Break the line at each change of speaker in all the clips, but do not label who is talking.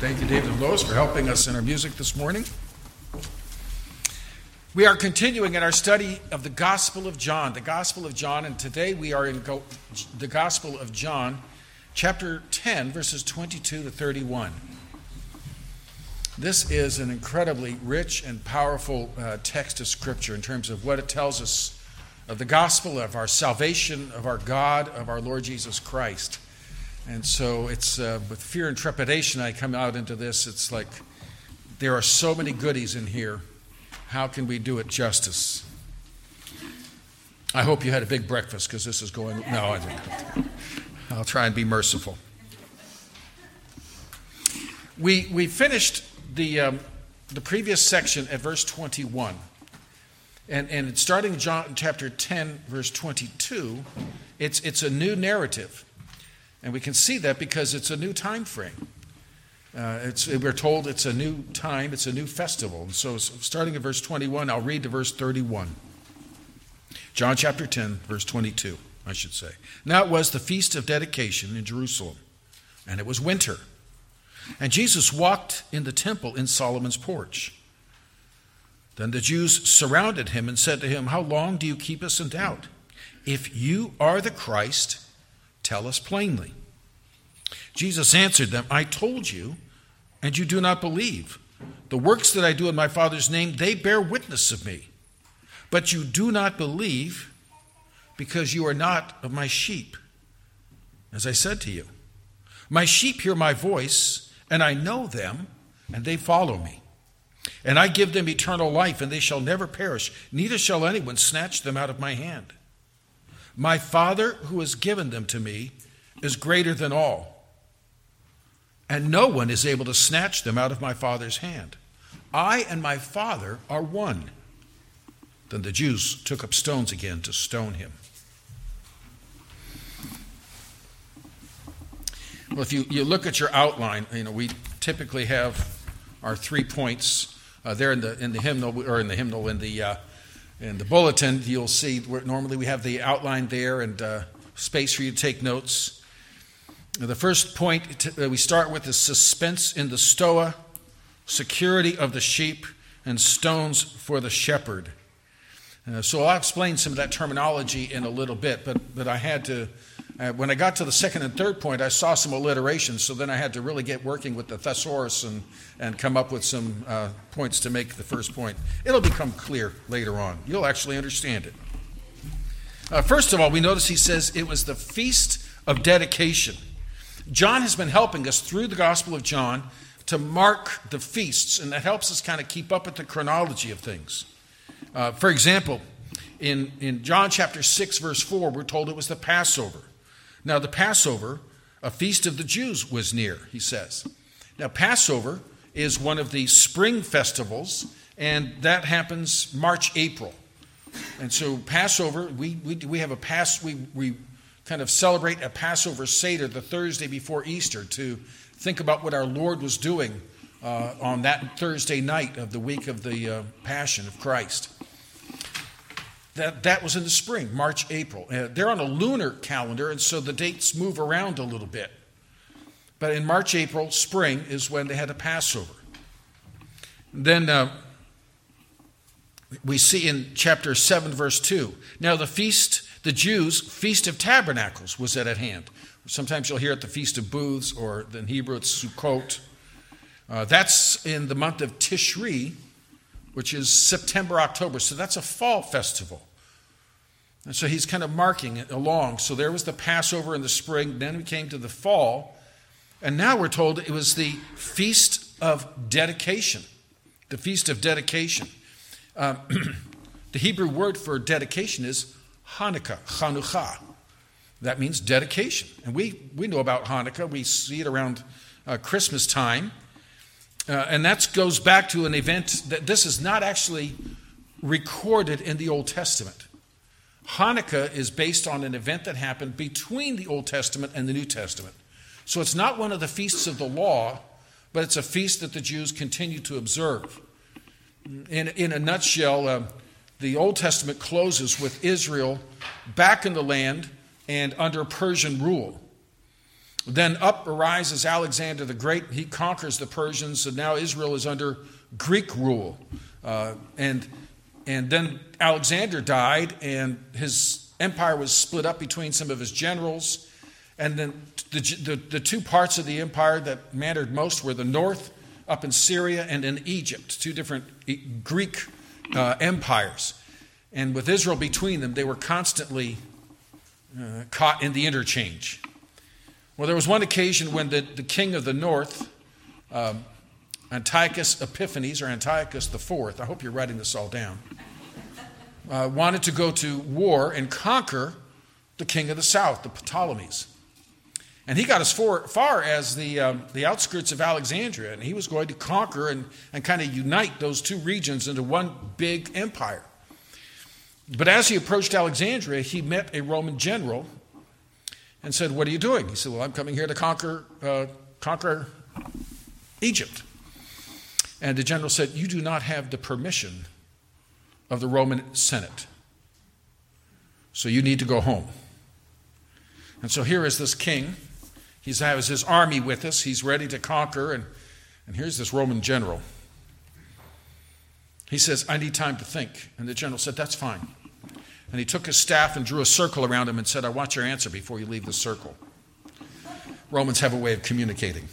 Thank you, David Lois, for helping us in our music this morning. We are continuing in our study of the Gospel of John, the Gospel of John, and today we are in go- the Gospel of John, chapter 10, verses 22 to 31. This is an incredibly rich and powerful uh, text of Scripture in terms of what it tells us of the gospel, of our salvation, of our God, of our Lord Jesus Christ. And so it's uh, with fear and trepidation I come out into this. It's like there are so many goodies in here how can we do it justice? I hope you had a big breakfast because this is going. No, I didn't. I'll try and be merciful. We, we finished the, um, the previous section at verse 21. And, and starting John chapter 10, verse 22, it's, it's a new narrative. And we can see that because it's a new time frame. Uh, we're told it's a new time, it's a new festival. And so, starting at verse 21, I'll read to verse 31. John chapter 10, verse 22, I should say. Now it was the feast of dedication in Jerusalem, and it was winter. And Jesus walked in the temple in Solomon's porch. Then the Jews surrounded him and said to him, How long do you keep us in doubt? If you are the Christ, tell us plainly. Jesus answered them, I told you, and you do not believe. The works that I do in my Father's name, they bear witness of me. But you do not believe because you are not of my sheep, as I said to you. My sheep hear my voice, and I know them, and they follow me. And I give them eternal life, and they shall never perish, neither shall anyone snatch them out of my hand. My Father, who has given them to me, is greater than all and no one is able to snatch them out of my Father's hand. I and my Father are one. Then the Jews took up stones again to stone him. Well, if you, you look at your outline, you know, we typically have our three points uh, there in the, in the hymnal, or in the hymnal, in the, uh, in the bulletin. You'll see where normally we have the outline there and uh, space for you to take notes. The first point we start with is suspense in the stoa, security of the sheep, and stones for the shepherd. Uh, so I'll explain some of that terminology in a little bit, but, but I had to, uh, when I got to the second and third point, I saw some alliteration, so then I had to really get working with the thesaurus and, and come up with some uh, points to make the first point. It'll become clear later on. You'll actually understand it. Uh, first of all, we notice he says it was the feast of dedication. John has been helping us through the Gospel of John to mark the feasts, and that helps us kind of keep up with the chronology of things. Uh, for example, in, in John chapter 6, verse 4, we're told it was the Passover. Now, the Passover, a feast of the Jews, was near, he says. Now, Passover is one of the spring festivals, and that happens March, April. And so, Passover, we, we, we have a pass, we, we kind of celebrate a Passover Seder the Thursday before Easter to think about what our Lord was doing uh, on that Thursday night of the week of the uh, Passion of Christ. That, that was in the spring, March, April. Uh, they're on a lunar calendar, and so the dates move around a little bit. But in March, April, spring is when they had a Passover. then uh, we see in chapter 7, verse 2 Now the feast the Jews' Feast of Tabernacles was at hand. Sometimes you'll hear it the Feast of Booths, or in Hebrew it's Sukkot. Uh, that's in the month of Tishri, which is September, October. So that's a fall festival. And so he's kind of marking it along. So there was the Passover in the spring, then we came to the fall, and now we're told it was the Feast of Dedication. The Feast of Dedication. Um, the Hebrew word for dedication is Hanukkah, Chanukah. That means dedication. And we, we know about Hanukkah. We see it around uh, Christmas time. Uh, and that goes back to an event that this is not actually recorded in the Old Testament. Hanukkah is based on an event that happened between the Old Testament and the New Testament. So it's not one of the feasts of the law, but it's a feast that the Jews continue to observe. In, in a nutshell, uh, the Old Testament closes with Israel back in the land and under Persian rule. Then up arises Alexander the Great. He conquers the Persians, and now Israel is under Greek rule. Uh, and, and then Alexander died, and his empire was split up between some of his generals. And then the, the, the two parts of the empire that mattered most were the north, up in Syria, and in Egypt, two different Greek uh, empires. And with Israel between them, they were constantly uh, caught in the interchange. Well, there was one occasion when the, the king of the north, um, Antiochus Epiphanes, or Antiochus IV, I hope you're writing this all down, uh, wanted to go to war and conquer the king of the south, the Ptolemies. And he got as far, far as the, um, the outskirts of Alexandria, and he was going to conquer and, and kind of unite those two regions into one big empire. But as he approached Alexandria, he met a Roman general and said, What are you doing? He said, Well, I'm coming here to conquer, uh, conquer Egypt. And the general said, You do not have the permission of the Roman Senate. So you need to go home. And so here is this king. He has his army with us. He's ready to conquer. And, and here's this Roman general. He says, I need time to think. And the general said, That's fine. And he took his staff and drew a circle around him and said, I want your answer before you leave the circle. Romans have a way of communicating.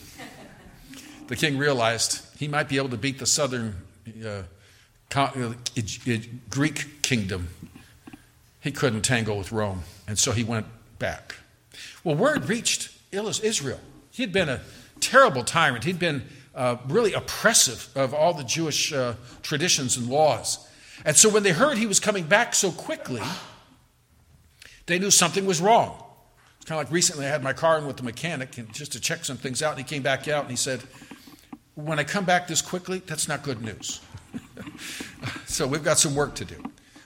The king realized he might be able to beat the southern uh, uh Greek kingdom. He couldn't tangle with Rome, and so he went back. Well, word reached Israel. He had been a terrible tyrant. He'd been uh, really oppressive of all the Jewish uh, traditions and laws. And so when they heard he was coming back so quickly, they knew something was wrong. It's kind of like recently I had my car in with the mechanic and just to check some things out, and he came back out and he said, When I come back this quickly, that's not good news. so we've got some work to do.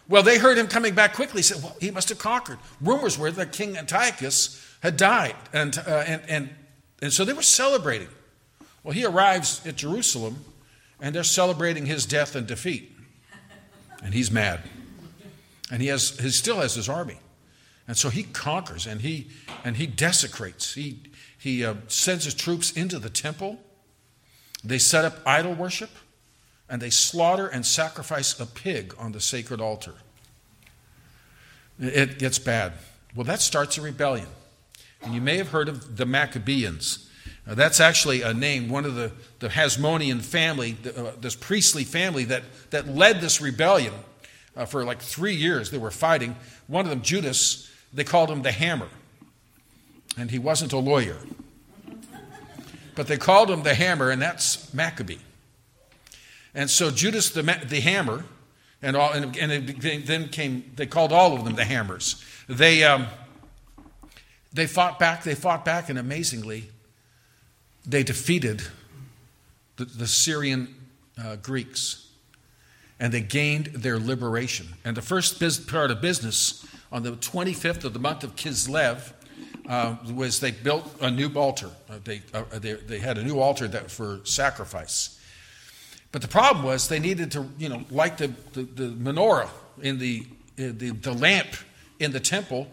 Well, they heard him coming back quickly. Said, Well, he must have conquered. Rumors were that King Antiochus had died. And, uh, and, and, and so they were celebrating. Well, he arrives at Jerusalem, and they're celebrating his death and defeat and he's mad. And he, has, he still has his army. And so he conquers and he, and he desecrates. He, he uh, sends his troops into the temple. They set up idol worship and they slaughter and sacrifice a pig on the sacred altar. It gets bad. Well, that starts a rebellion. And you may have heard of the Maccabeans. That's actually a name, one of the, the Hasmonean family, the, uh, this priestly family that, that led this rebellion uh, for like three years. They were fighting. One of them, Judas, they called him the Hammer. And he wasn't a lawyer. But they called him the Hammer, and that's Maccabee. And so Judas the, the Hammer, and, all, and, and then came, they called all of them the Hammers. They, um, they fought back, they fought back, and amazingly, they defeated the, the Syrian uh, Greeks and they gained their liberation. And the first part of business on the 25th of the month of Kislev uh, was they built a new altar. Uh, they, uh, they, they, had a new altar that, for sacrifice. But the problem was they needed to, you know, light the, the, the menorah in the, the, the lamp in the temple,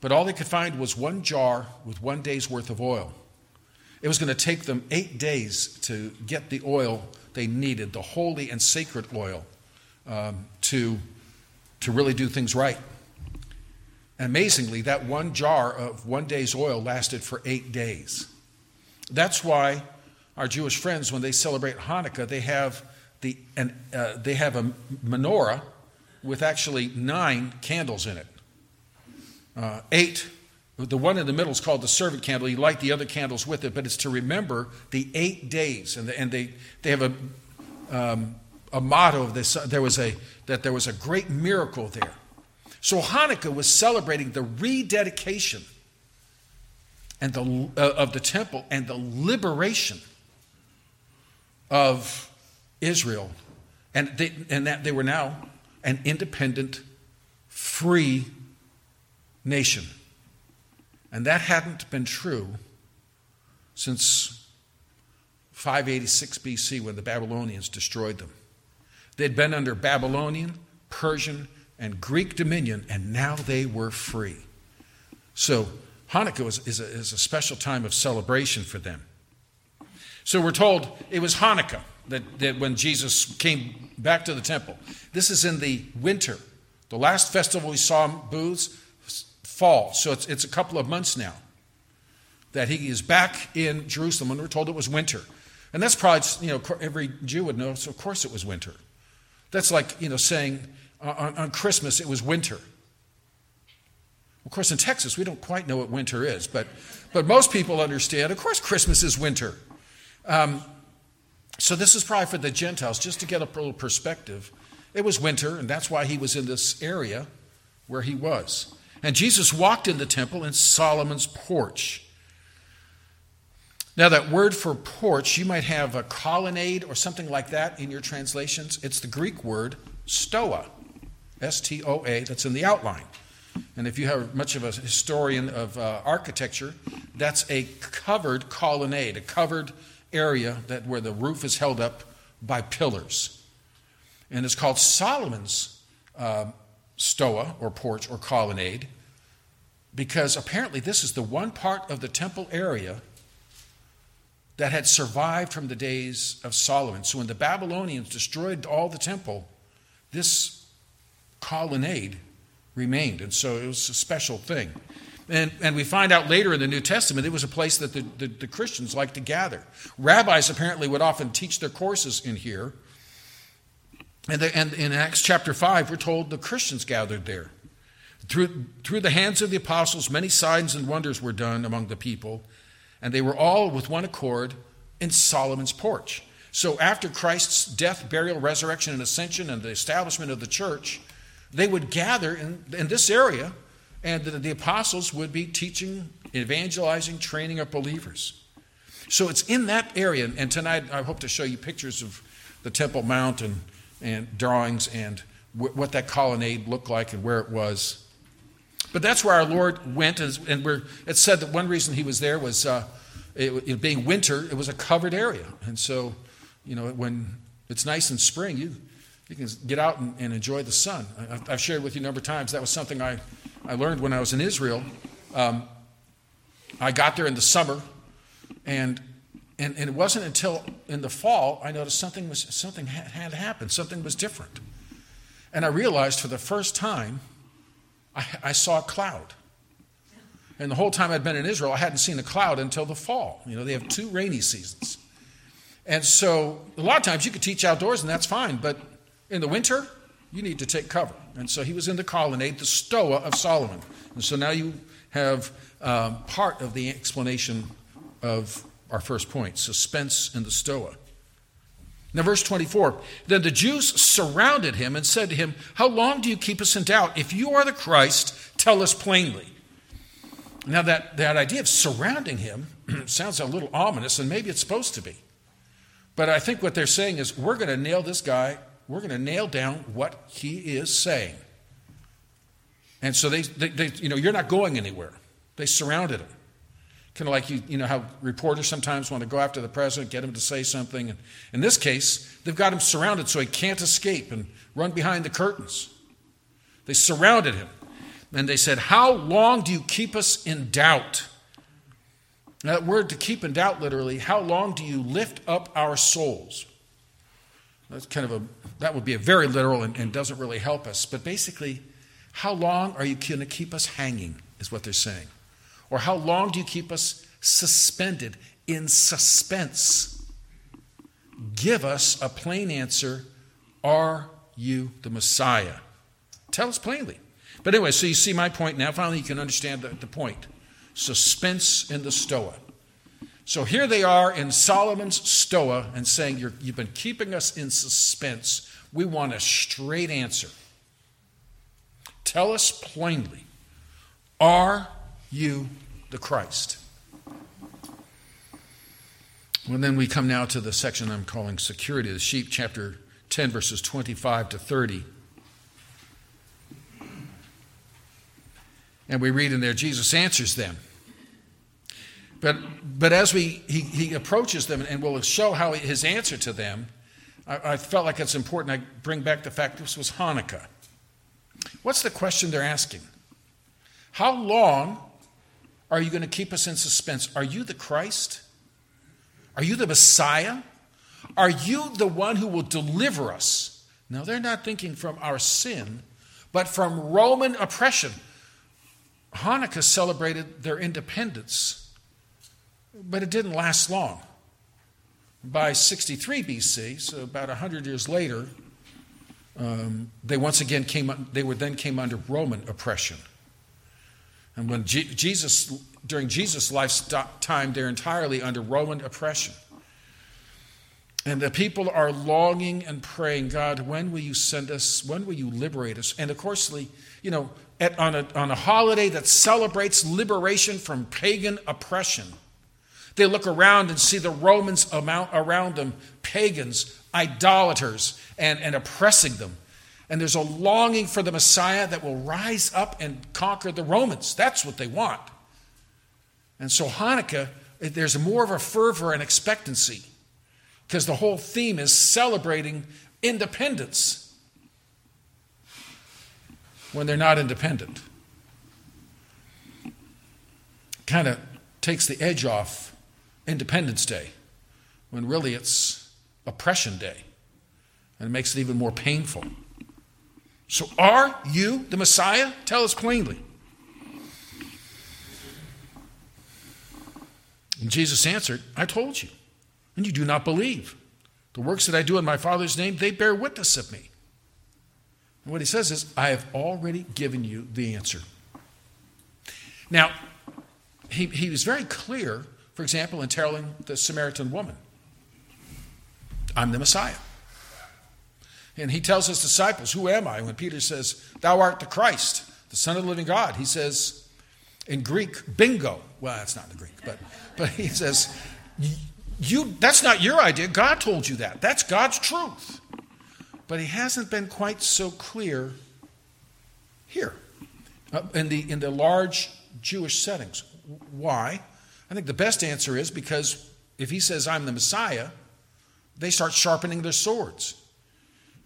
but all they could find was one jar with one day's worth of oil. It was going to take them eight days to get the oil they needed, the holy and sacred oil, um, to, to really do things right. Amazingly, that one jar of one day's oil lasted for eight days. That's why our Jewish friends, when they celebrate Hanukkah, they have, the, an, uh, they have a menorah with actually nine candles in it. Uh, eight the one in the middle is called the servant candle. You light the other candles with it, but it's to remember the eight days. And, the, and they, they have a, um, a motto of this there was a, that there was a great miracle there. So Hanukkah was celebrating the rededication and the, uh, of the temple and the liberation of Israel. And, they, and that they were now an independent, free nation. And that hadn't been true since 586 BC when the Babylonians destroyed them. They'd been under Babylonian, Persian, and Greek dominion, and now they were free. So Hanukkah was, is, a, is a special time of celebration for them. So we're told it was Hanukkah that, that when Jesus came back to the temple. This is in the winter. The last festival we saw booths, fall. So it's, it's a couple of months now that he is back in Jerusalem and we're told it was winter. And that's probably, you know, every Jew would know, so of course it was winter. That's like, you know, saying on, on Christmas it was winter. Of course, in Texas, we don't quite know what winter is, but, but most people understand, of course, Christmas is winter. Um, so this is probably for the Gentiles, just to get a little perspective. It was winter, and that's why he was in this area where he was. And Jesus walked in the temple in Solomon's porch. Now, that word for porch, you might have a colonnade or something like that in your translations. It's the Greek word stoa, S T O A, that's in the outline. And if you have much of a historian of uh, architecture, that's a covered colonnade, a covered area that where the roof is held up by pillars. And it's called Solomon's uh, stoa or porch or colonnade because apparently this is the one part of the temple area that had survived from the days of Solomon. So when the Babylonians destroyed all the temple, this colonnade remained. And so it was a special thing. And, and we find out later in the New Testament it was a place that the, the, the Christians liked to gather. Rabbis apparently would often teach their courses in here. And, the, and in Acts chapter 5, we're told the Christians gathered there. Through, through the hands of the apostles, many signs and wonders were done among the people, and they were all with one accord in Solomon's porch. So after Christ's death, burial, resurrection, and ascension, and the establishment of the church, they would gather in, in this area, and the, the apostles would be teaching, evangelizing, training up believers. So it's in that area, and tonight I hope to show you pictures of the Temple Mount and, and drawings and w- what that colonnade looked like and where it was. But that's where our Lord went, and we're, it's said that one reason he was there was uh, it, it being winter, it was a covered area. And so, you know, when it's nice in spring, you, you can get out and, and enjoy the sun. I, have shared with you a number of times. That was something I, I learned when I was in Israel. Um, I got there in the summer, and, and, and it wasn't until in the fall I noticed something, was, something had, happened, something was different. And I realized for the first time, I, I saw a cloud. And the whole time I'd been in Israel, I hadn't seen a cloud until the fall. You know, they have two rainy seasons. And so a lot of times you could teach outdoors and that's fine, but in the winter, you need to take cover. And so he was in the colonnade, the Stoa of Solomon. And so now you have um, part of the explanation of our first point suspense in the Stoa. Now, verse 24 Then the Jews surrounded him and said to him, How long do you keep us in doubt? If you are the Christ, tell us plainly. Now, that, that idea of surrounding him sounds a little ominous, and maybe it's supposed to be. But I think what they're saying is, we're going to nail this guy we're going to nail down what he is saying. And so they, they, they, you know, you're not going anywhere. They surrounded him. Kind of like you, you know how reporters sometimes want to go after the president, get him to say something. And in this case, they've got him surrounded so he can't escape and run behind the curtains. They surrounded him. And they said, How long do you keep us in doubt? Now, that word to keep in doubt, literally, how long do you lift up our souls? That's kind of a, that would be a very literal and, and doesn't really help us. But basically, how long are you going to keep us hanging, is what they're saying. Or how long do you keep us suspended in suspense? Give us a plain answer. Are you the Messiah? Tell us plainly. But anyway, so you see my point now. Finally, you can understand the, the point. Suspense in the Stoa. So here they are in Solomon's Stoa and saying, you have been keeping us in suspense. We want a straight answer. Tell us plainly, are you the Christ? Well, then we come now to the section I'm calling Security of the Sheep, chapter 10, verses 25 to 30. And we read in there, Jesus answers them. But, but as we, he, he approaches them and will show how his answer to them, I, I felt like it's important I bring back the fact this was Hanukkah. What's the question they're asking? How long are you going to keep us in suspense? Are you the Christ? Are you the Messiah? Are you the one who will deliver us? Now, they're not thinking from our sin, but from Roman oppression. Hanukkah celebrated their independence, but it didn't last long. By 63 BC, so about 100 years later, um, they once again came, they were then came under Roman oppression. And when G- Jesus, during Jesus' lifetime, they're entirely under Roman oppression. And the people are longing and praying, God, when will you send us? When will you liberate us? And of course, you know, at, on, a, on a holiday that celebrates liberation from pagan oppression, they look around and see the Romans around them, pagans, idolaters, and, and oppressing them. And there's a longing for the Messiah that will rise up and conquer the Romans. That's what they want. And so, Hanukkah, eh, there's more of a fervor and expectancy because the whole theme is celebrating independence when they're not independent. Kind of takes the edge off Independence Day when really it's Oppression Day and it makes it even more painful. So, are you the Messiah? Tell us plainly. And Jesus answered, I told you, and you do not believe. The works that I do in my Father's name, they bear witness of me. And what he says is, I have already given you the answer. Now, he, he was very clear, for example, in telling the Samaritan woman, I'm the Messiah. And he tells his disciples, Who am I? When Peter says, Thou art the Christ, the Son of the living God, he says in Greek, bingo. Well, that's not in the Greek, but, but he says, you, That's not your idea. God told you that. That's God's truth. But he hasn't been quite so clear here uh, in, the, in the large Jewish settings. Why? I think the best answer is because if he says, I'm the Messiah, they start sharpening their swords.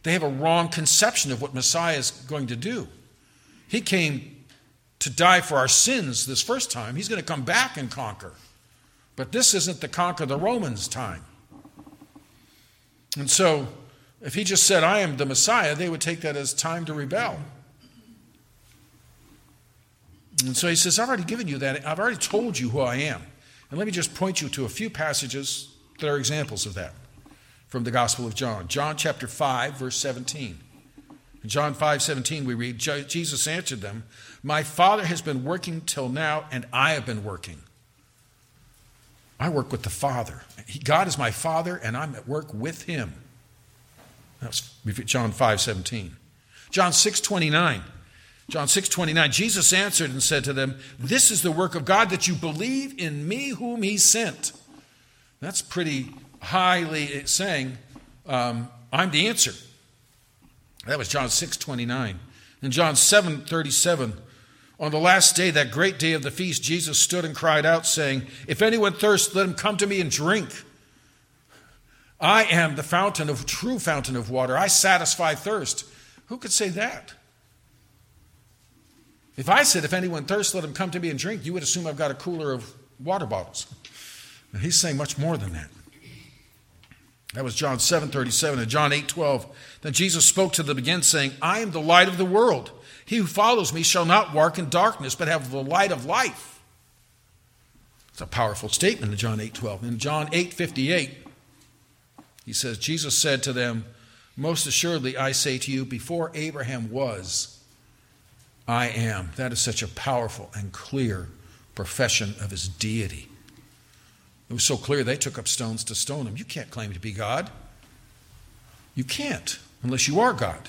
They have a wrong conception of what Messiah is going to do. He came to die for our sins this first time. He's going to come back and conquer. But this isn't the conquer the Romans time. And so, if he just said, I am the Messiah, they would take that as time to rebel. And so he says, I've already given you that. I've already told you who I am. And let me just point you to a few passages that are examples of that from the Gospel of John. John chapter 5, verse 17. In John 5, 17, we read, Jesus answered them, My Father has been working till now, and I have been working. I work with the Father. God is my Father, and I'm at work with Him. That's John 5, 17. John 6, 29. John 6, 29. Jesus answered and said to them, This is the work of God, that you believe in me whom He sent. That's pretty highly saying, um, I'm the answer. That was John 6 29. In John 7 37, on the last day, that great day of the feast, Jesus stood and cried out, saying, If anyone thirsts, let him come to me and drink. I am the fountain of true fountain of water. I satisfy thirst. Who could say that? If I said, If anyone thirsts, let him come to me and drink, you would assume I've got a cooler of water bottles. He's saying much more than that. That was John 7 37 and John 8 12. Then Jesus spoke to them again, saying, I am the light of the world. He who follows me shall not walk in darkness, but have the light of life. It's a powerful statement in John 8 12. In John 8 58, he says, Jesus said to them, Most assuredly I say to you, before Abraham was, I am. That is such a powerful and clear profession of his deity. It was so clear they took up stones to stone him. You can't claim to be God. You can't unless you are God.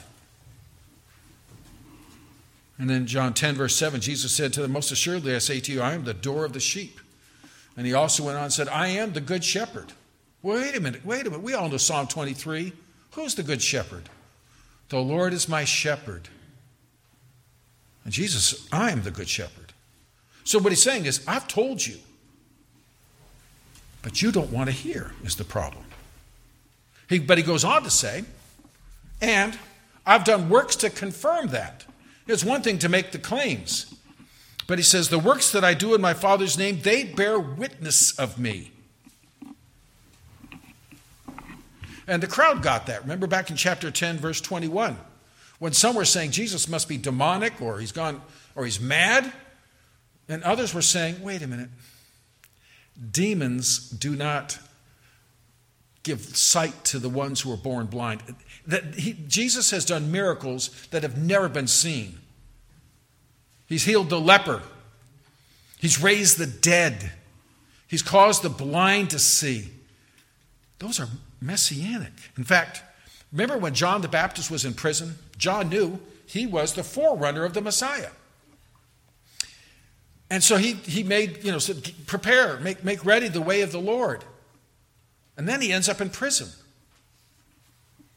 And then John 10, verse 7, Jesus said to them, Most assuredly I say to you, I am the door of the sheep. And he also went on and said, I am the good shepherd. Wait a minute, wait a minute. We all know Psalm 23. Who's the good shepherd? The Lord is my shepherd. And Jesus, I am the good shepherd. So what he's saying is, I've told you. But you don't want to hear, is the problem. He, but he goes on to say, and I've done works to confirm that. It's one thing to make the claims, But he says, The works that I do in my Father's name, they bear witness of me. And the crowd got that. Remember back in chapter 10, verse 21, when some were saying Jesus must be demonic or he's gone or he's mad, and others were saying, wait a minute, demons do not give sight to the ones who are born blind. That he, Jesus has done miracles that have never been seen. He's healed the leper. He's raised the dead. He's caused the blind to see. Those are messianic. In fact, remember when John the Baptist was in prison? John knew he was the forerunner of the Messiah. And so he, he made, you know, said, prepare, make, make ready the way of the Lord. And then he ends up in prison.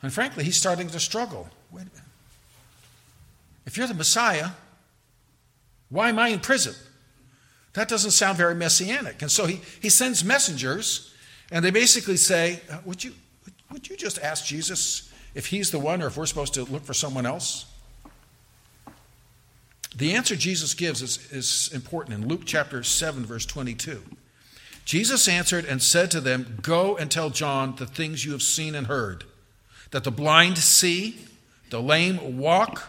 And frankly, he's starting to struggle. If you're the Messiah, why am I in prison? That doesn't sound very messianic. And so he, he sends messengers, and they basically say, uh, would, you, would you just ask Jesus if he's the one or if we're supposed to look for someone else? The answer Jesus gives is, is important in Luke chapter 7, verse 22. Jesus answered and said to them, Go and tell John the things you have seen and heard that the blind see, the lame walk,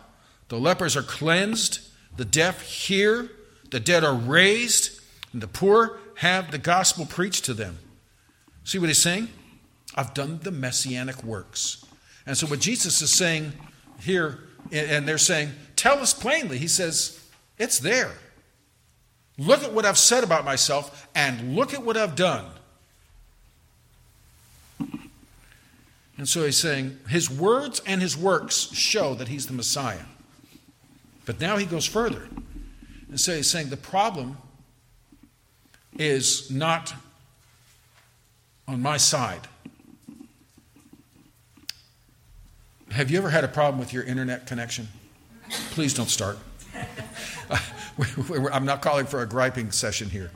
the lepers are cleansed, the deaf hear, the dead are raised, and the poor have the gospel preached to them. See what he's saying? I've done the messianic works. And so, what Jesus is saying here, and they're saying, Tell us plainly, he says, It's there. Look at what I've said about myself, and look at what I've done. And so he's saying, His words and his works show that he's the Messiah. But now he goes further. And so he's saying the problem is not on my side. Have you ever had a problem with your internet connection? Please don't start. I'm not calling for a griping session here.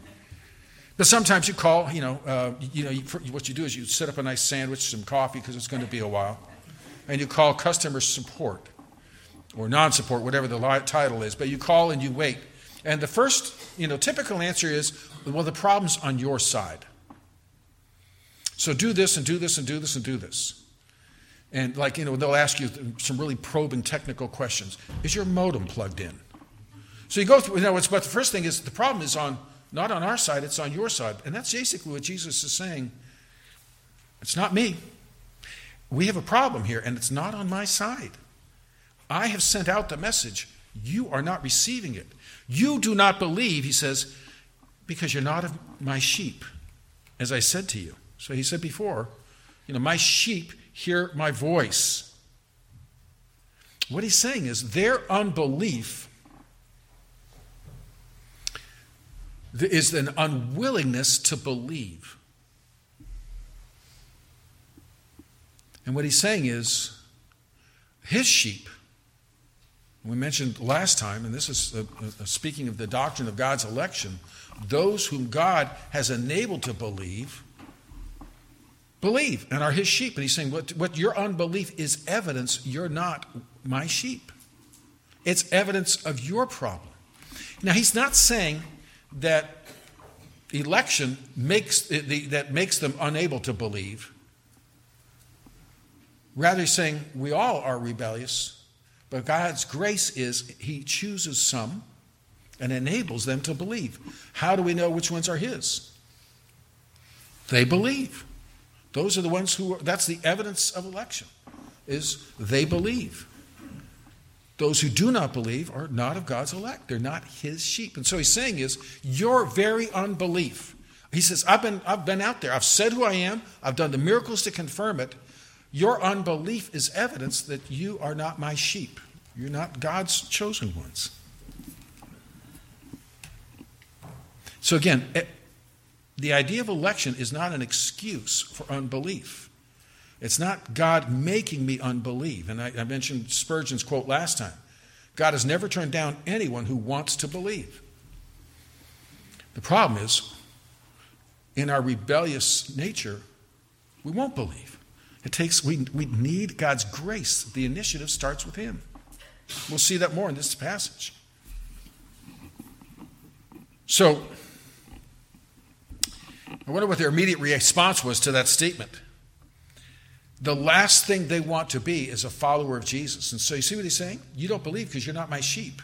But sometimes you call, you know, uh, you know, what you do is you set up a nice sandwich, some coffee, because it's going to be a while, and you call customer support or non-support, whatever the title is. But you call and you wait, and the first, you know, typical answer is, well, the problem's on your side. So do this and do this and do this and do this. And like, you know, they'll ask you some really probing technical questions. Is your modem plugged in? So you go through, you know, but the first thing is the problem is on not on our side, it's on your side. And that's basically what Jesus is saying. It's not me. We have a problem here, and it's not on my side. I have sent out the message. You are not receiving it. You do not believe, he says, because you're not of my sheep, as I said to you. So he said before, you know, my sheep hear my voice. What he's saying is their unbelief is an unwillingness to believe. And what he's saying is his sheep, we mentioned last time, and this is a, a speaking of the doctrine of God's election, those whom God has enabled to believe, believe and are his sheep. And he's saying, what, what your unbelief is evidence you're not my sheep. It's evidence of your problem. Now, he's not saying that election makes eh, that makes them unable to believe. Rather, he's saying we all are rebellious, but God's grace is He chooses some and enables them to believe. How do we know which ones are His? They believe. Those are the ones who. Are, that's the evidence of election. Is they believe. Those who do not believe are not of God's elect. They're not his sheep. And so he's saying is your very unbelief. He says, I've been, I've been out there. I've said who I am. I've done the miracles to confirm it. Your unbelief is evidence that you are not my sheep. You're not God's chosen ones. So again, eh, the idea of election is not an excuse for unbelief. It's not God making me unbelieve. And I, I mentioned Spurgeon's quote last time God has never turned down anyone who wants to believe. The problem is, in our rebellious nature, we won't believe. It takes, we, we need God's grace. The initiative starts with Him. We'll see that more in this passage. So, I wonder what their immediate response was to that statement. The last thing they want to be is a follower of Jesus. And so you see what he's saying? You don't believe because you're not my sheep.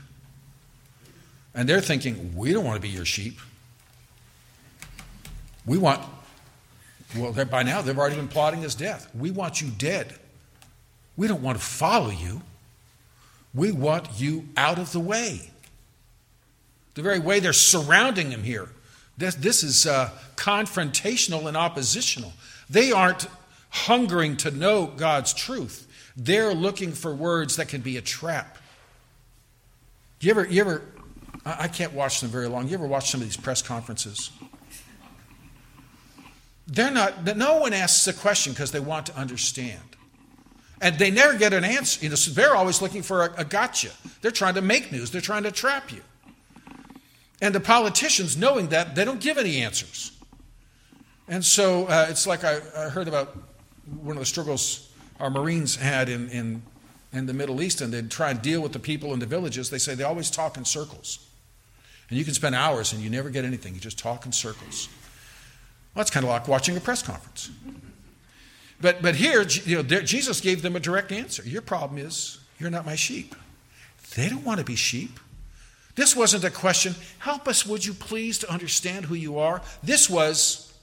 And they're thinking, we don't want to be your sheep. We want, well, by now they've already been plotting his death. We want you dead. We don't want to follow you. We want you out of the way. The very way they're surrounding him here. This, this is uh, confrontational and oppositional. They aren't hungering to know God's truth, they're looking for words that can be a trap. You ever, you ever, I can't watch them very long. You ever watch some of these press conferences? They're not, no one asks a question because they want to understand. And they never get an answer. You know, so they're always looking for a, a gotcha. They're trying to make news, they're trying to trap you. And the politicians, knowing that, they don't give any answers. And so uh, it's like I, I, heard about one of the struggles our Marines had in, in, in the Middle East, and they'd try and deal with the people in the villages. They say they always talk in circles. And you can spend hours and you never get anything, you just talk in circles. Well, that's kind of like watching a press conference. But, but here, you know, Jesus gave them a direct answer. Your problem is you're not my sheep. They don't want to be sheep. This wasn't a question, help us, would you please, to understand who you are? This was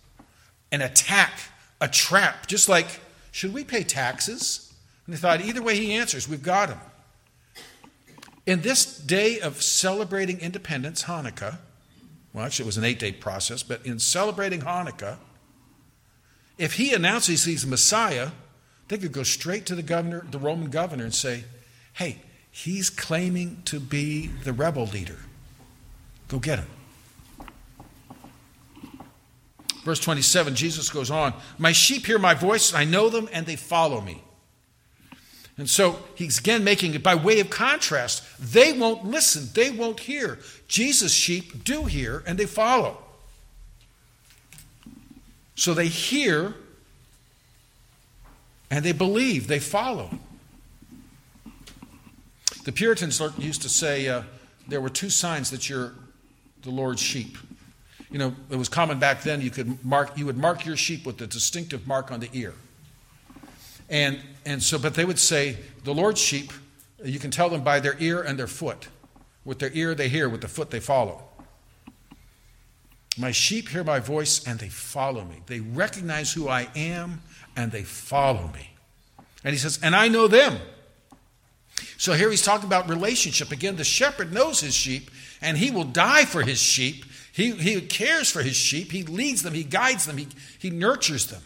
an attack, a trap, just like, should we pay taxes? And they thought, either way he answers, we've got him. In this day of celebrating independence, Hanukkah, well, actually, it was an eight day process, but in celebrating Hanukkah, if he announces he's the Messiah, they could go straight to the governor, the Roman governor, and say, hey, he's claiming to be the rebel leader. Go get him. Verse 27, Jesus goes on, My sheep hear my voice, I know them, and they follow me. And so he's again making it by way of contrast. They won't listen, they won't hear. Jesus' sheep do hear, and they follow. So they hear and they believe, they follow. The Puritans used to say uh, there were two signs that you're the Lord's sheep. You know, it was common back then. You could mark, you would mark your sheep with a distinctive mark on the ear, and and so, but they would say the Lord's sheep. You can tell them by their ear and their foot. With their ear they hear, with the foot they follow. My sheep hear my voice and they follow me. They recognize who I am and they follow me. And he says, and I know them. So here he's talking about relationship. Again, the shepherd knows his sheep and he will die for his sheep. He, he cares for his sheep. He leads them, he guides them, he, he nurtures them.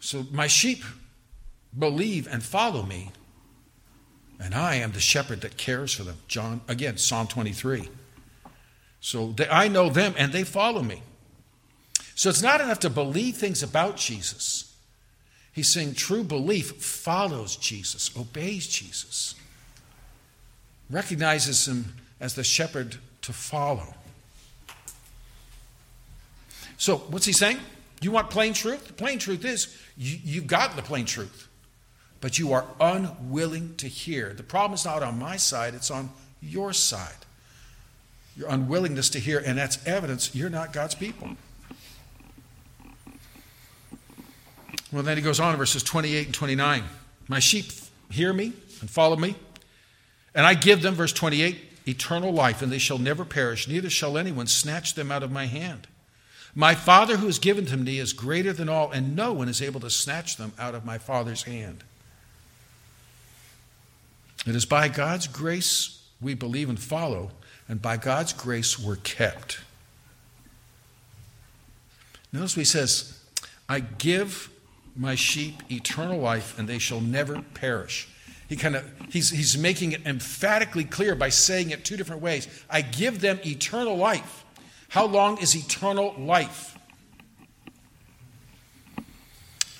So my sheep believe and follow me, and I am the shepherd that cares for them. John, again, Psalm 23. So they, I know them and they follow me. So it's not enough to believe things about Jesus. He's saying true belief follows Jesus, obeys Jesus, recognizes him as the shepherd to follow. So, what's he saying? You want plain truth? The plain truth is you, you've got the plain truth, but you are unwilling to hear. The problem is not on my side, it's on your side your unwillingness to hear, and that's evidence you're not God's people. Well, then he goes on in verses 28 and 29. My sheep hear me and follow me, and I give them, verse 28, eternal life, and they shall never perish, neither shall anyone snatch them out of my hand. My Father who has given them to me is greater than all, and no one is able to snatch them out of my Father's hand. It is by God's grace we believe and follow and by God's grace we're kept. Notice what he says, I give my sheep eternal life, and they shall never perish. He kind of he's he's making it emphatically clear by saying it two different ways. I give them eternal life. How long is eternal life?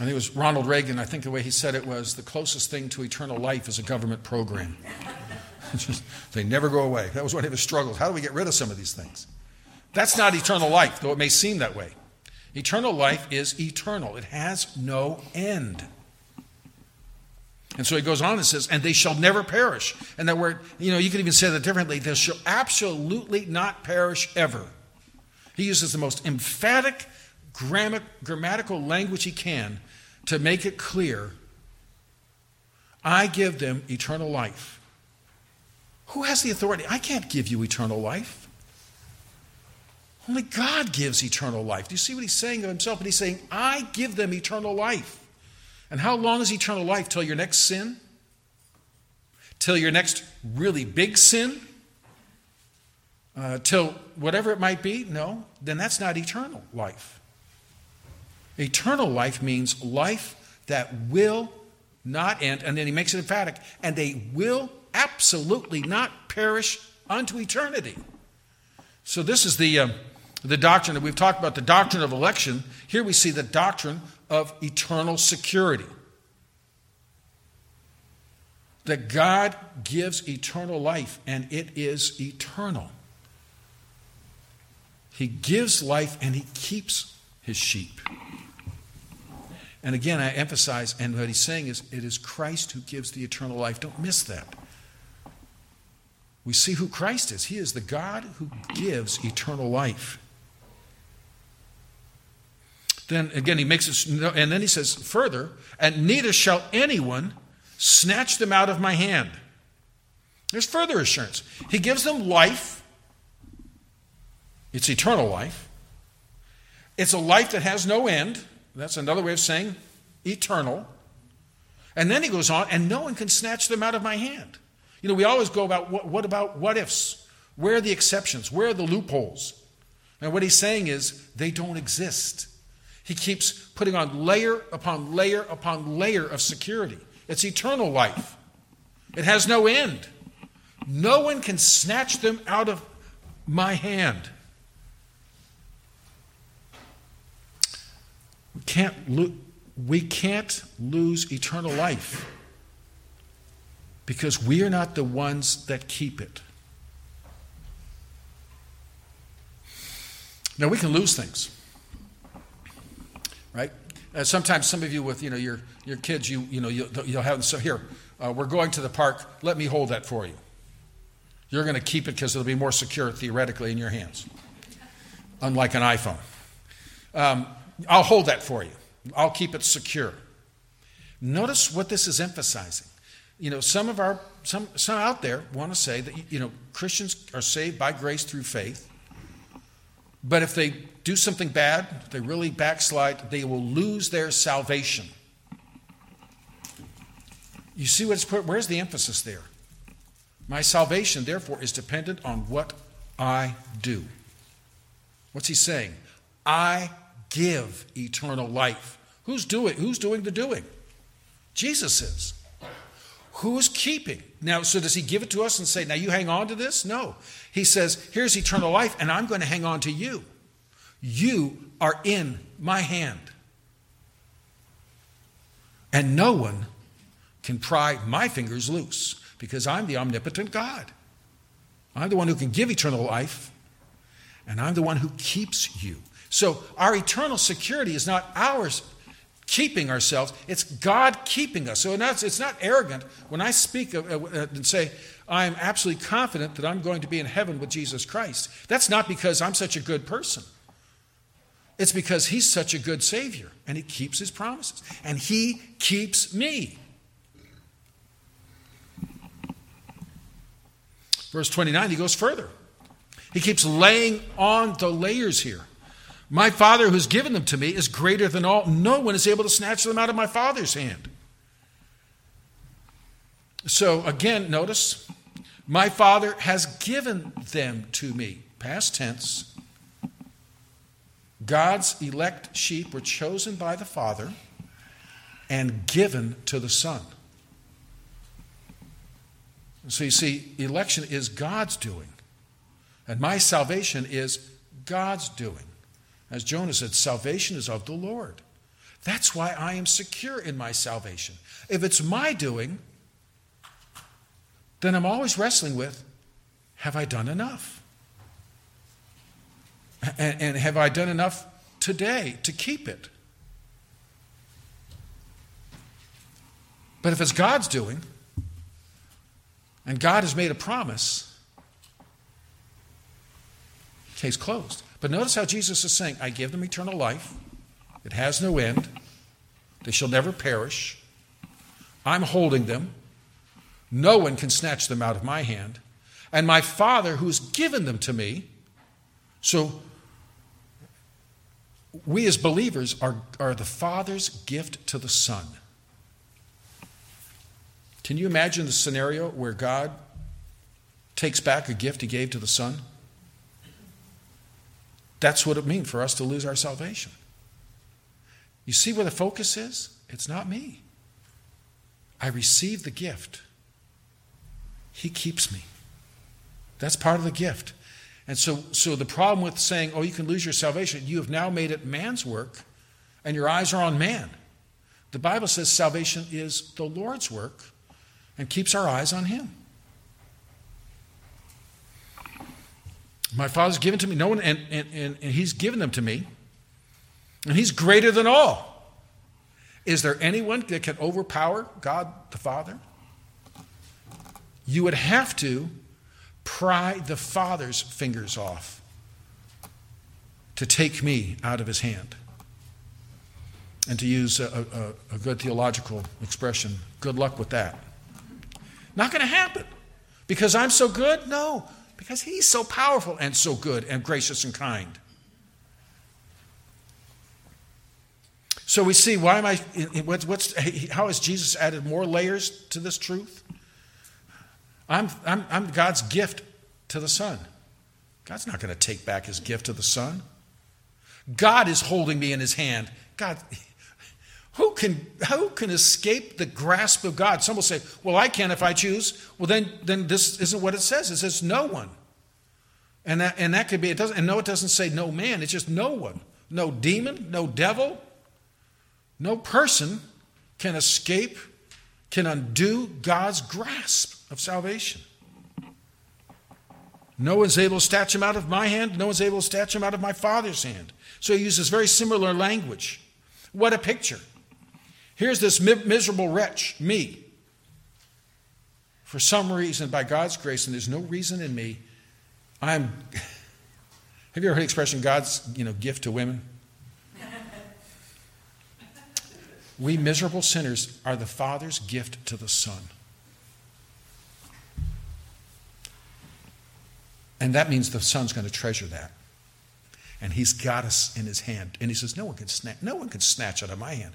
I think it was Ronald Reagan. I think the way he said it was the closest thing to eternal life is a government program. They never go away. That was one of his struggles. How do we get rid of some of these things? That's not eternal life, though it may seem that way. Eternal life is eternal, it has no end. And so he goes on and says, and they shall never perish. And that word, you know, you could even say that differently. They shall absolutely not perish ever. He uses the most emphatic grammatical language he can to make it clear I give them eternal life. Who has the authority? I can't give you eternal life. Only God gives eternal life. Do you see what he's saying of himself? But he's saying, I give them eternal life. And how long is eternal life? Till your next sin? Till your next really big sin? Uh, till whatever it might be? No, then that's not eternal life. Eternal life means life that will not end, and then he makes it emphatic, and they will absolutely not perish unto eternity. So, this is the, uh, the doctrine that we've talked about the doctrine of election. Here we see the doctrine of eternal security. That God gives eternal life, and it is eternal. He gives life and he keeps his sheep. And again, I emphasize, and what he's saying is, it is Christ who gives the eternal life. Don't miss that. We see who Christ is. He is the God who gives eternal life. Then again, he makes it, and then he says further, and neither shall anyone snatch them out of my hand. There's further assurance. He gives them life, it's eternal life. It's a life that has no end. That's another way of saying eternal. And then he goes on, and no one can snatch them out of my hand. You know, we always go about what, what about what ifs? Where are the exceptions? Where are the loopholes? And what he's saying is they don't exist. He keeps putting on layer upon layer upon layer of security. It's eternal life, it has no end. No one can snatch them out of my hand. We can't, lo- we can't lose eternal life because we are not the ones that keep it. Now, we can lose things, right? Uh, sometimes some of you with you know your, your kids, you, you know, you'll, you'll have, so here, uh, we're going to the park, let me hold that for you. You're going to keep it because it'll be more secure theoretically in your hands, unlike an iPhone. Um, I'll hold that for you. I'll keep it secure. Notice what this is emphasizing. You know, some of our some some out there want to say that you know Christians are saved by grace through faith. But if they do something bad, if they really backslide, they will lose their salvation. You see what's put where's the emphasis there? My salvation, therefore, is dependent on what I do. What's he saying? I give eternal life. Who's doing, who's doing the doing? Jesus is. Who's keeping? Now, so does he give it to us and say, now you hang on to this? No. He says, here's eternal life, and I'm going to hang on to you. You are in my hand. And no one can pry my fingers loose because I'm the omnipotent God. I'm the one who can give eternal life, and I'm the one who keeps you. So our eternal security is not ours keeping ourselves, it's God keeping us. So it's not arrogant when I speak of, uh, and say, I'm absolutely confident that I'm going to be in heaven with Jesus Christ. That's not because I'm such a good person. It's because he's such a good Savior and he keeps his promises. And he keeps me. Verse 29, he goes further. He keeps laying on the layers here. My Father who's given them to me is greater than all. No one is able to snatch them out of my Father's hand. So again, notice, my Father has given them to me. Past tense. God's elect sheep were chosen by the Father and given to the Son. So you see, election is God's doing, and my salvation is God's doing. As Jonah said, salvation is of the Lord. That's why I am secure in my salvation. If it's my doing, then I'm always wrestling with have I done enough? And, and, have I done enough today to keep it? But if it's God's doing, and God has made a promise, case closed. But notice how Jesus is saying, I give them eternal life. It has no end. They shall never perish. I'm holding them. No one can snatch them out of my hand. And my Father, who's given them to me. So, we as believers are, are the Father's gift to the Son. Can you imagine the scenario where God takes back a gift he gave to the Son? That's what it means for us to lose our salvation. You see where the focus is? It's not me. I receive the gift. He keeps me. That's part of the gift. And so, so the problem with saying, oh, you can lose your salvation, you have now made it man's work, and your eyes are on man. The Bible says salvation is the Lord's work and keeps our eyes on Him. My Father's given to me, no one, and, and, and, and He's given them to me, and He's greater than all. Is there anyone that can overpower God the Father? You would have to pry the Father's fingers off to take me out of His hand. And to use a, a, a good theological expression, good luck with that. Not going to happen. Because I'm so good? No. Because he's so powerful and so good and gracious and kind. So we see why am I, what's, how has Jesus added more layers to this truth? I'm, I'm, I'm God's gift to the Son. God's not going to take back his gift to the Son. God is holding me in his hand. God, who can, who can escape the grasp of God? Some will say, Well, I can if I choose. Well, then, then this isn't what it says. It says no one. And that, and that could be, it doesn't, and no, it doesn't say no man, it's just no one. No demon, no devil, no person can escape, can undo God's grasp of salvation. No one's able to snatch him out of my hand, no one's able to snatch him out of my Father's hand. So he uses very similar language. What a picture. Here's this miserable wretch, me. For some reason, by God's grace, and there's no reason in me, I'm. Have you ever heard the expression God's you know, gift to women? we miserable sinners are the Father's gift to the Son. And that means the Son's going to treasure that. And He's got us in His hand. And He says, No one can snatch, no one can snatch out of my hand.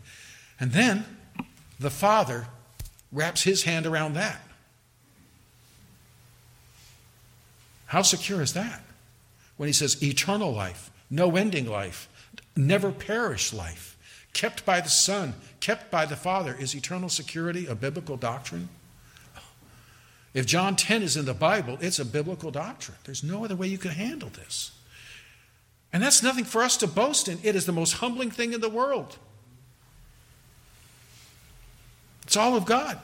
And then the Father wraps his hand around that. How secure is that? When he says eternal life, no ending life, never perish life, kept by the Son, kept by the Father, is eternal security a biblical doctrine? If John 10 is in the Bible, it's a biblical doctrine. There's no other way you can handle this. And that's nothing for us to boast in. It is the most humbling thing in the world. It's all of God.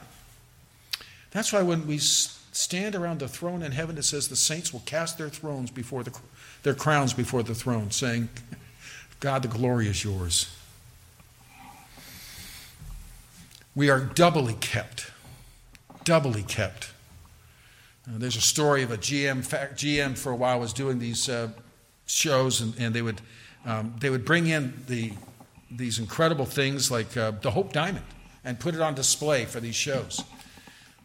That's why when we stand around the throne in heaven, it says the saints will cast their thrones before the, their crowns before the throne, saying, God, the glory is yours. We are doubly kept. Doubly kept. Uh, there's a story of a GM. GM for a while was doing these uh, shows, and, and, they would um, they would bring in the these incredible things like uh, the Hope Diamond and put it on display for these shows.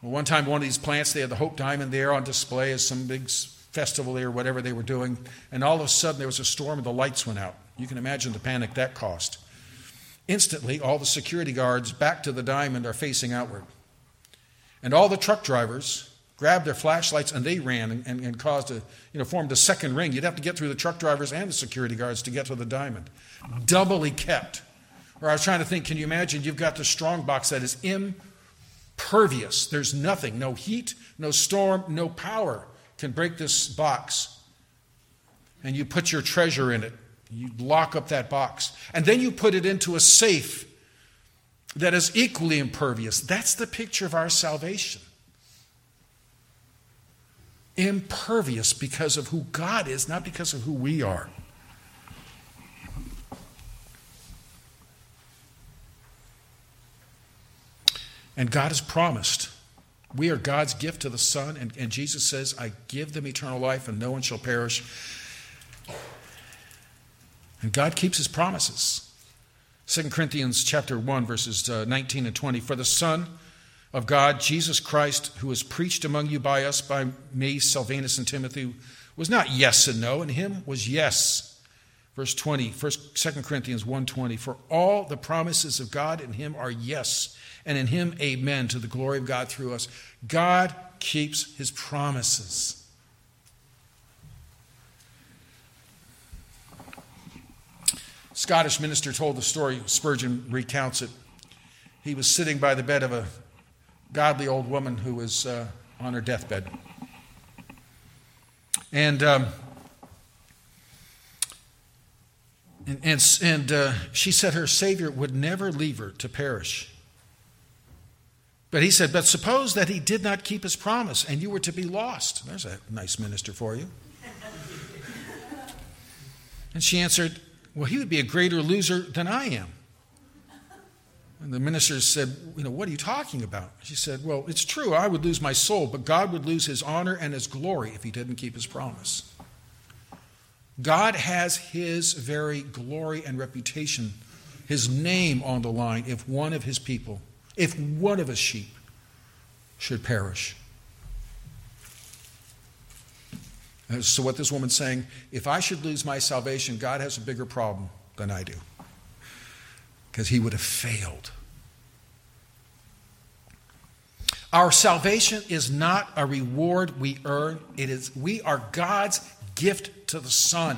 Well, one time, one of these plants, they had the Hope Diamond there on display as some big festival there, whatever they were doing, and all of a sudden there was a storm and the lights went out. You can imagine the panic that caused. Instantly, all the security guards back to the diamond are facing outward. And all the truck drivers grabbed their flashlights and they ran and, and, and, caused a, you know, formed a second ring. You'd have to get through the truck drivers and the security guards to get to the diamond. Doubly kept. Or I was trying to think, can you imagine you've got the strong box that is impervious? There's nothing, no heat, no storm, no power can break this box. And you put your treasure in it. You lock up that box. And then you put it into a safe that is equally impervious. That's the picture of our salvation. Impervious because of who God is, not because of who we are. And God has promised. We are God's gift to the Son, and, and Jesus says, I give them eternal life, and no one shall perish. And God keeps his promises. 2 Corinthians chapter 1, verses uh, 19 and 20. For the Son of God, Jesus Christ, who was preached among you by us, by me, Silvanus, and Timothy, was not yes and no, in him was yes. Verse 20, 1, 2 Corinthians 1.20, For all the promises of God in him are yes, and in him amen, to the glory of God through us. God keeps his promises. Scottish minister told the story, Spurgeon recounts it. He was sitting by the bed of a godly old woman who was uh, on her deathbed. And, um, and, and, and uh, she said her Savior would never leave her to perish. But he said, But suppose that he did not keep his promise and you were to be lost. There's a nice minister for you. And she answered, well, he would be a greater loser than I am. And the minister said, You know, what are you talking about? She said, Well, it's true, I would lose my soul, but God would lose his honor and his glory if he didn't keep his promise. God has his very glory and reputation, his name on the line if one of his people, if one of his sheep should perish. Uh, so, what this woman's saying, if I should lose my salvation, God has a bigger problem than I do. Because he would have failed. Our salvation is not a reward we earn, it is we are God's gift to the Son.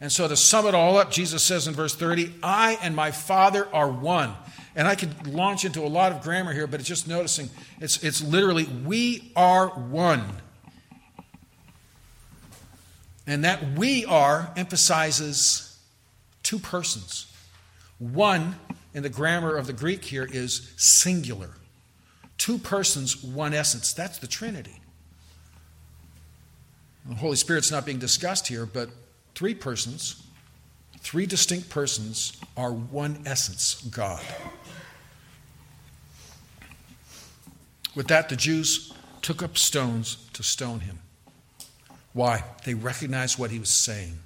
And so to sum it all up, Jesus says in verse 30, I and my Father are one. And I could launch into a lot of grammar here, but it's just noticing it's, it's literally, we are one. And that we are emphasizes two persons. One, in the grammar of the Greek here, is singular. Two persons, one essence. That's the Trinity. The Holy Spirit's not being discussed here, but three persons, three distinct persons, are one essence God. With that, the Jews took up stones to stone him. Why? They recognized what he was saying.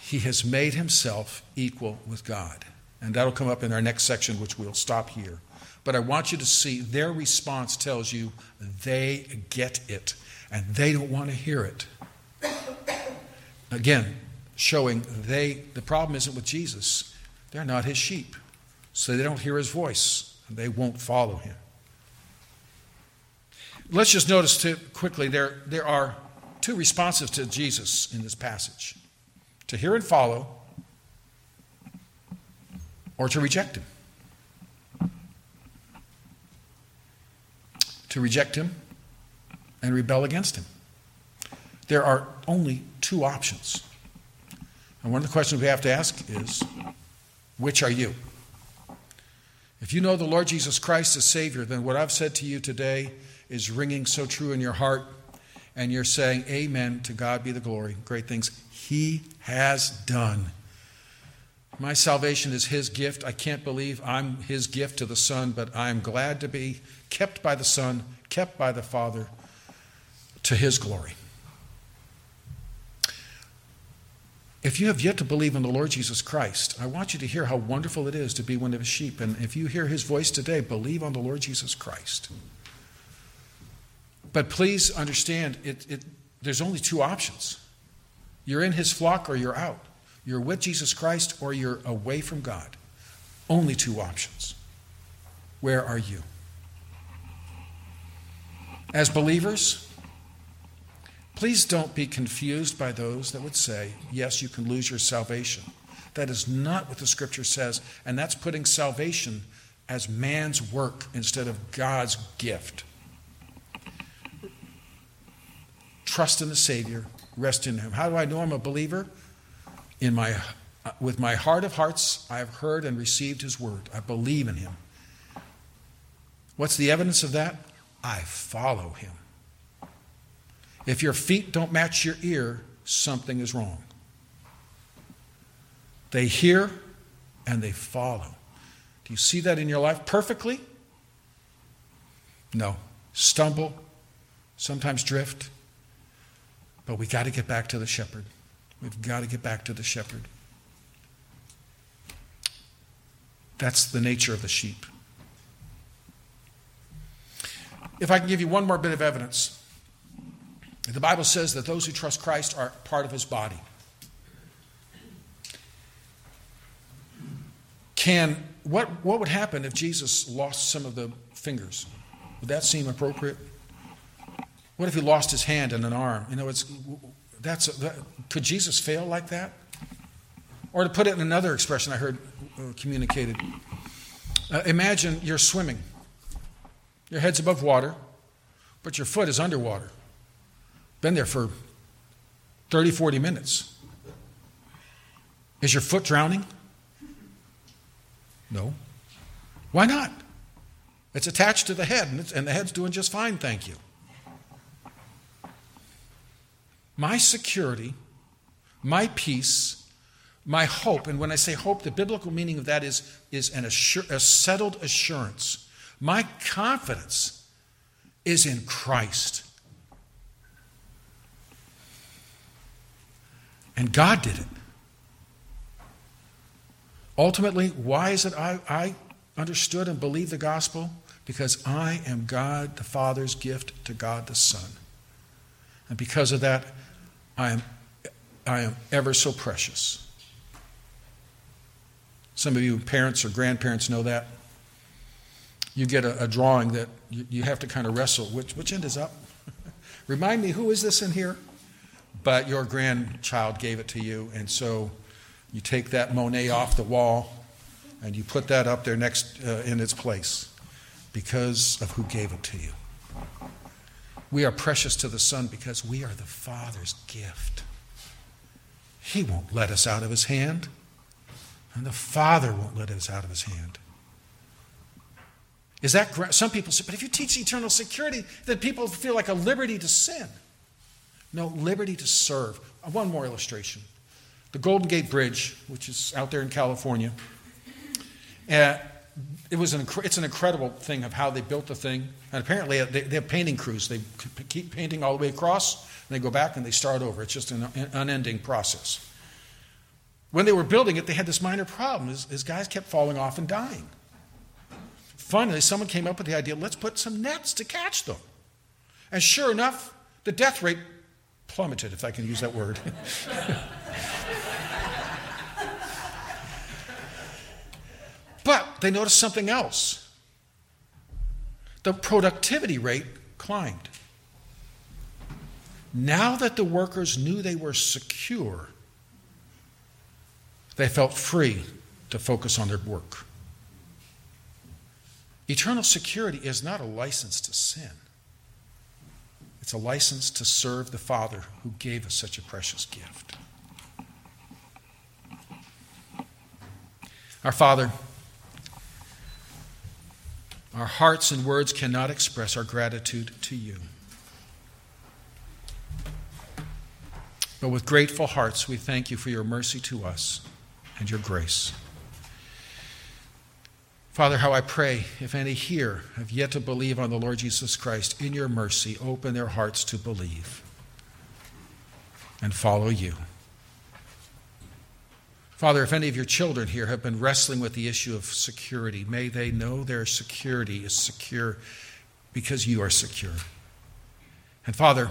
He has made himself equal with God. And that'll come up in our next section, which we'll stop here. But I want you to see their response tells you they get it and they don't want to hear it. Again, showing they the problem isn't with Jesus. They're not his sheep. So they don't hear his voice and they won't follow him. Let's just notice too, quickly there, there are two responses to Jesus in this passage to hear and follow, or to reject him. To reject him and rebel against him. There are only two options. And one of the questions we have to ask is which are you? If you know the Lord Jesus Christ as Savior, then what I've said to you today is ringing so true in your heart, and you're saying, Amen, to God be the glory, great things He has done. My salvation is His gift. I can't believe I'm His gift to the Son, but I'm glad to be kept by the Son, kept by the Father, to His glory. If you have yet to believe in the Lord Jesus Christ, I want you to hear how wonderful it is to be one of his sheep. And if you hear his voice today, believe on the Lord Jesus Christ. But please understand, it, it, there's only two options. You're in his flock or you're out. You're with Jesus Christ or you're away from God. Only two options. Where are you? As believers, please don't be confused by those that would say, yes, you can lose your salvation. That is not what the scripture says, and that's putting salvation as man's work instead of God's gift. trust in the Savior, rest in Him. How do I know I'm a believer? In my, with my heart of hearts, I have heard and received His word. I believe in Him. What's the evidence of that? I follow Him. If your feet don't match your ear, something is wrong. They hear and they follow. Do you see that in your life perfectly? No. Stumble, sometimes drift. But we got to get back to the shepherd. We've got to get back to the shepherd. That's the nature of the sheep. If I can give you one more bit of evidence, the Bible says that those who trust Christ are part of his body. Can what what would happen if Jesus lost some of the fingers? Would that seem appropriate? What if he lost his hand and an arm? You know, it's that's that, could Jesus fail like that? Or to put it in another expression I heard uh, communicated, uh, imagine you're swimming. Your head's above water, but your foot is underwater. Been there for 30, 40 minutes. Is your foot drowning? No. Why not? It's attached to the head, and, and the head's doing just fine, thank you. My security, my peace, my hope, and when I say hope, the biblical meaning of that is, is an assur- a settled assurance my confidence is in Christ. And God did it. Ultimately, why is it I, I understood and believed the gospel? Because I am God the Father's gift to God the Son. And because of that, I am, I am ever so precious. Some of you parents or grandparents know that you get a, a drawing that you, you, have to kind of wrestle which, which end is up? Remind me, who is this in here? But your grandchild gave it to you, and so you take that Monet off the wall and you put that up there next uh, in its place because of who gave it to you. We are precious to the Son because we are the Father's gift. He won't let us out of His hand, and the Father won't let us out of His hand. Is that some people say, but if you teach eternal security, then people feel like a liberty to sin. No, liberty to serve. Uh, one more illustration. The Golden Gate Bridge, which is out there in California, uh, it was an, it's an incredible thing of how they built the thing. And apparently, uh, they, they have painting crews. They keep painting all the way across, and they go back and they start over. It's just an unending process. When they were building it, they had this minor problem. His, his guys kept falling off and dying. Finally, someone came up with the idea let's put some nets to catch them. And sure enough, the death rate plummeted, if I can use that word. but they noticed something else the productivity rate climbed. Now that the workers knew they were secure, they felt free to focus on their work. Eternal security is not a license to sin, it's a license to serve the Father who gave us such a precious gift. Our Father, our hearts and words cannot express our gratitude to you. But with grateful hearts, we thank you for your mercy to us and your grace. Father, how I pray if any here have yet to believe on the Lord Jesus Christ, in your mercy, open their hearts to believe and follow you. Father, if any of your children here have been wrestling with the issue of security, may they know their security is secure because you are secure. And Father,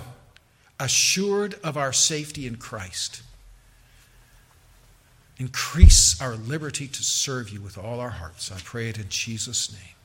assured of our safety in Christ, Increase our liberty to serve you with all our hearts. I pray it in Jesus' name.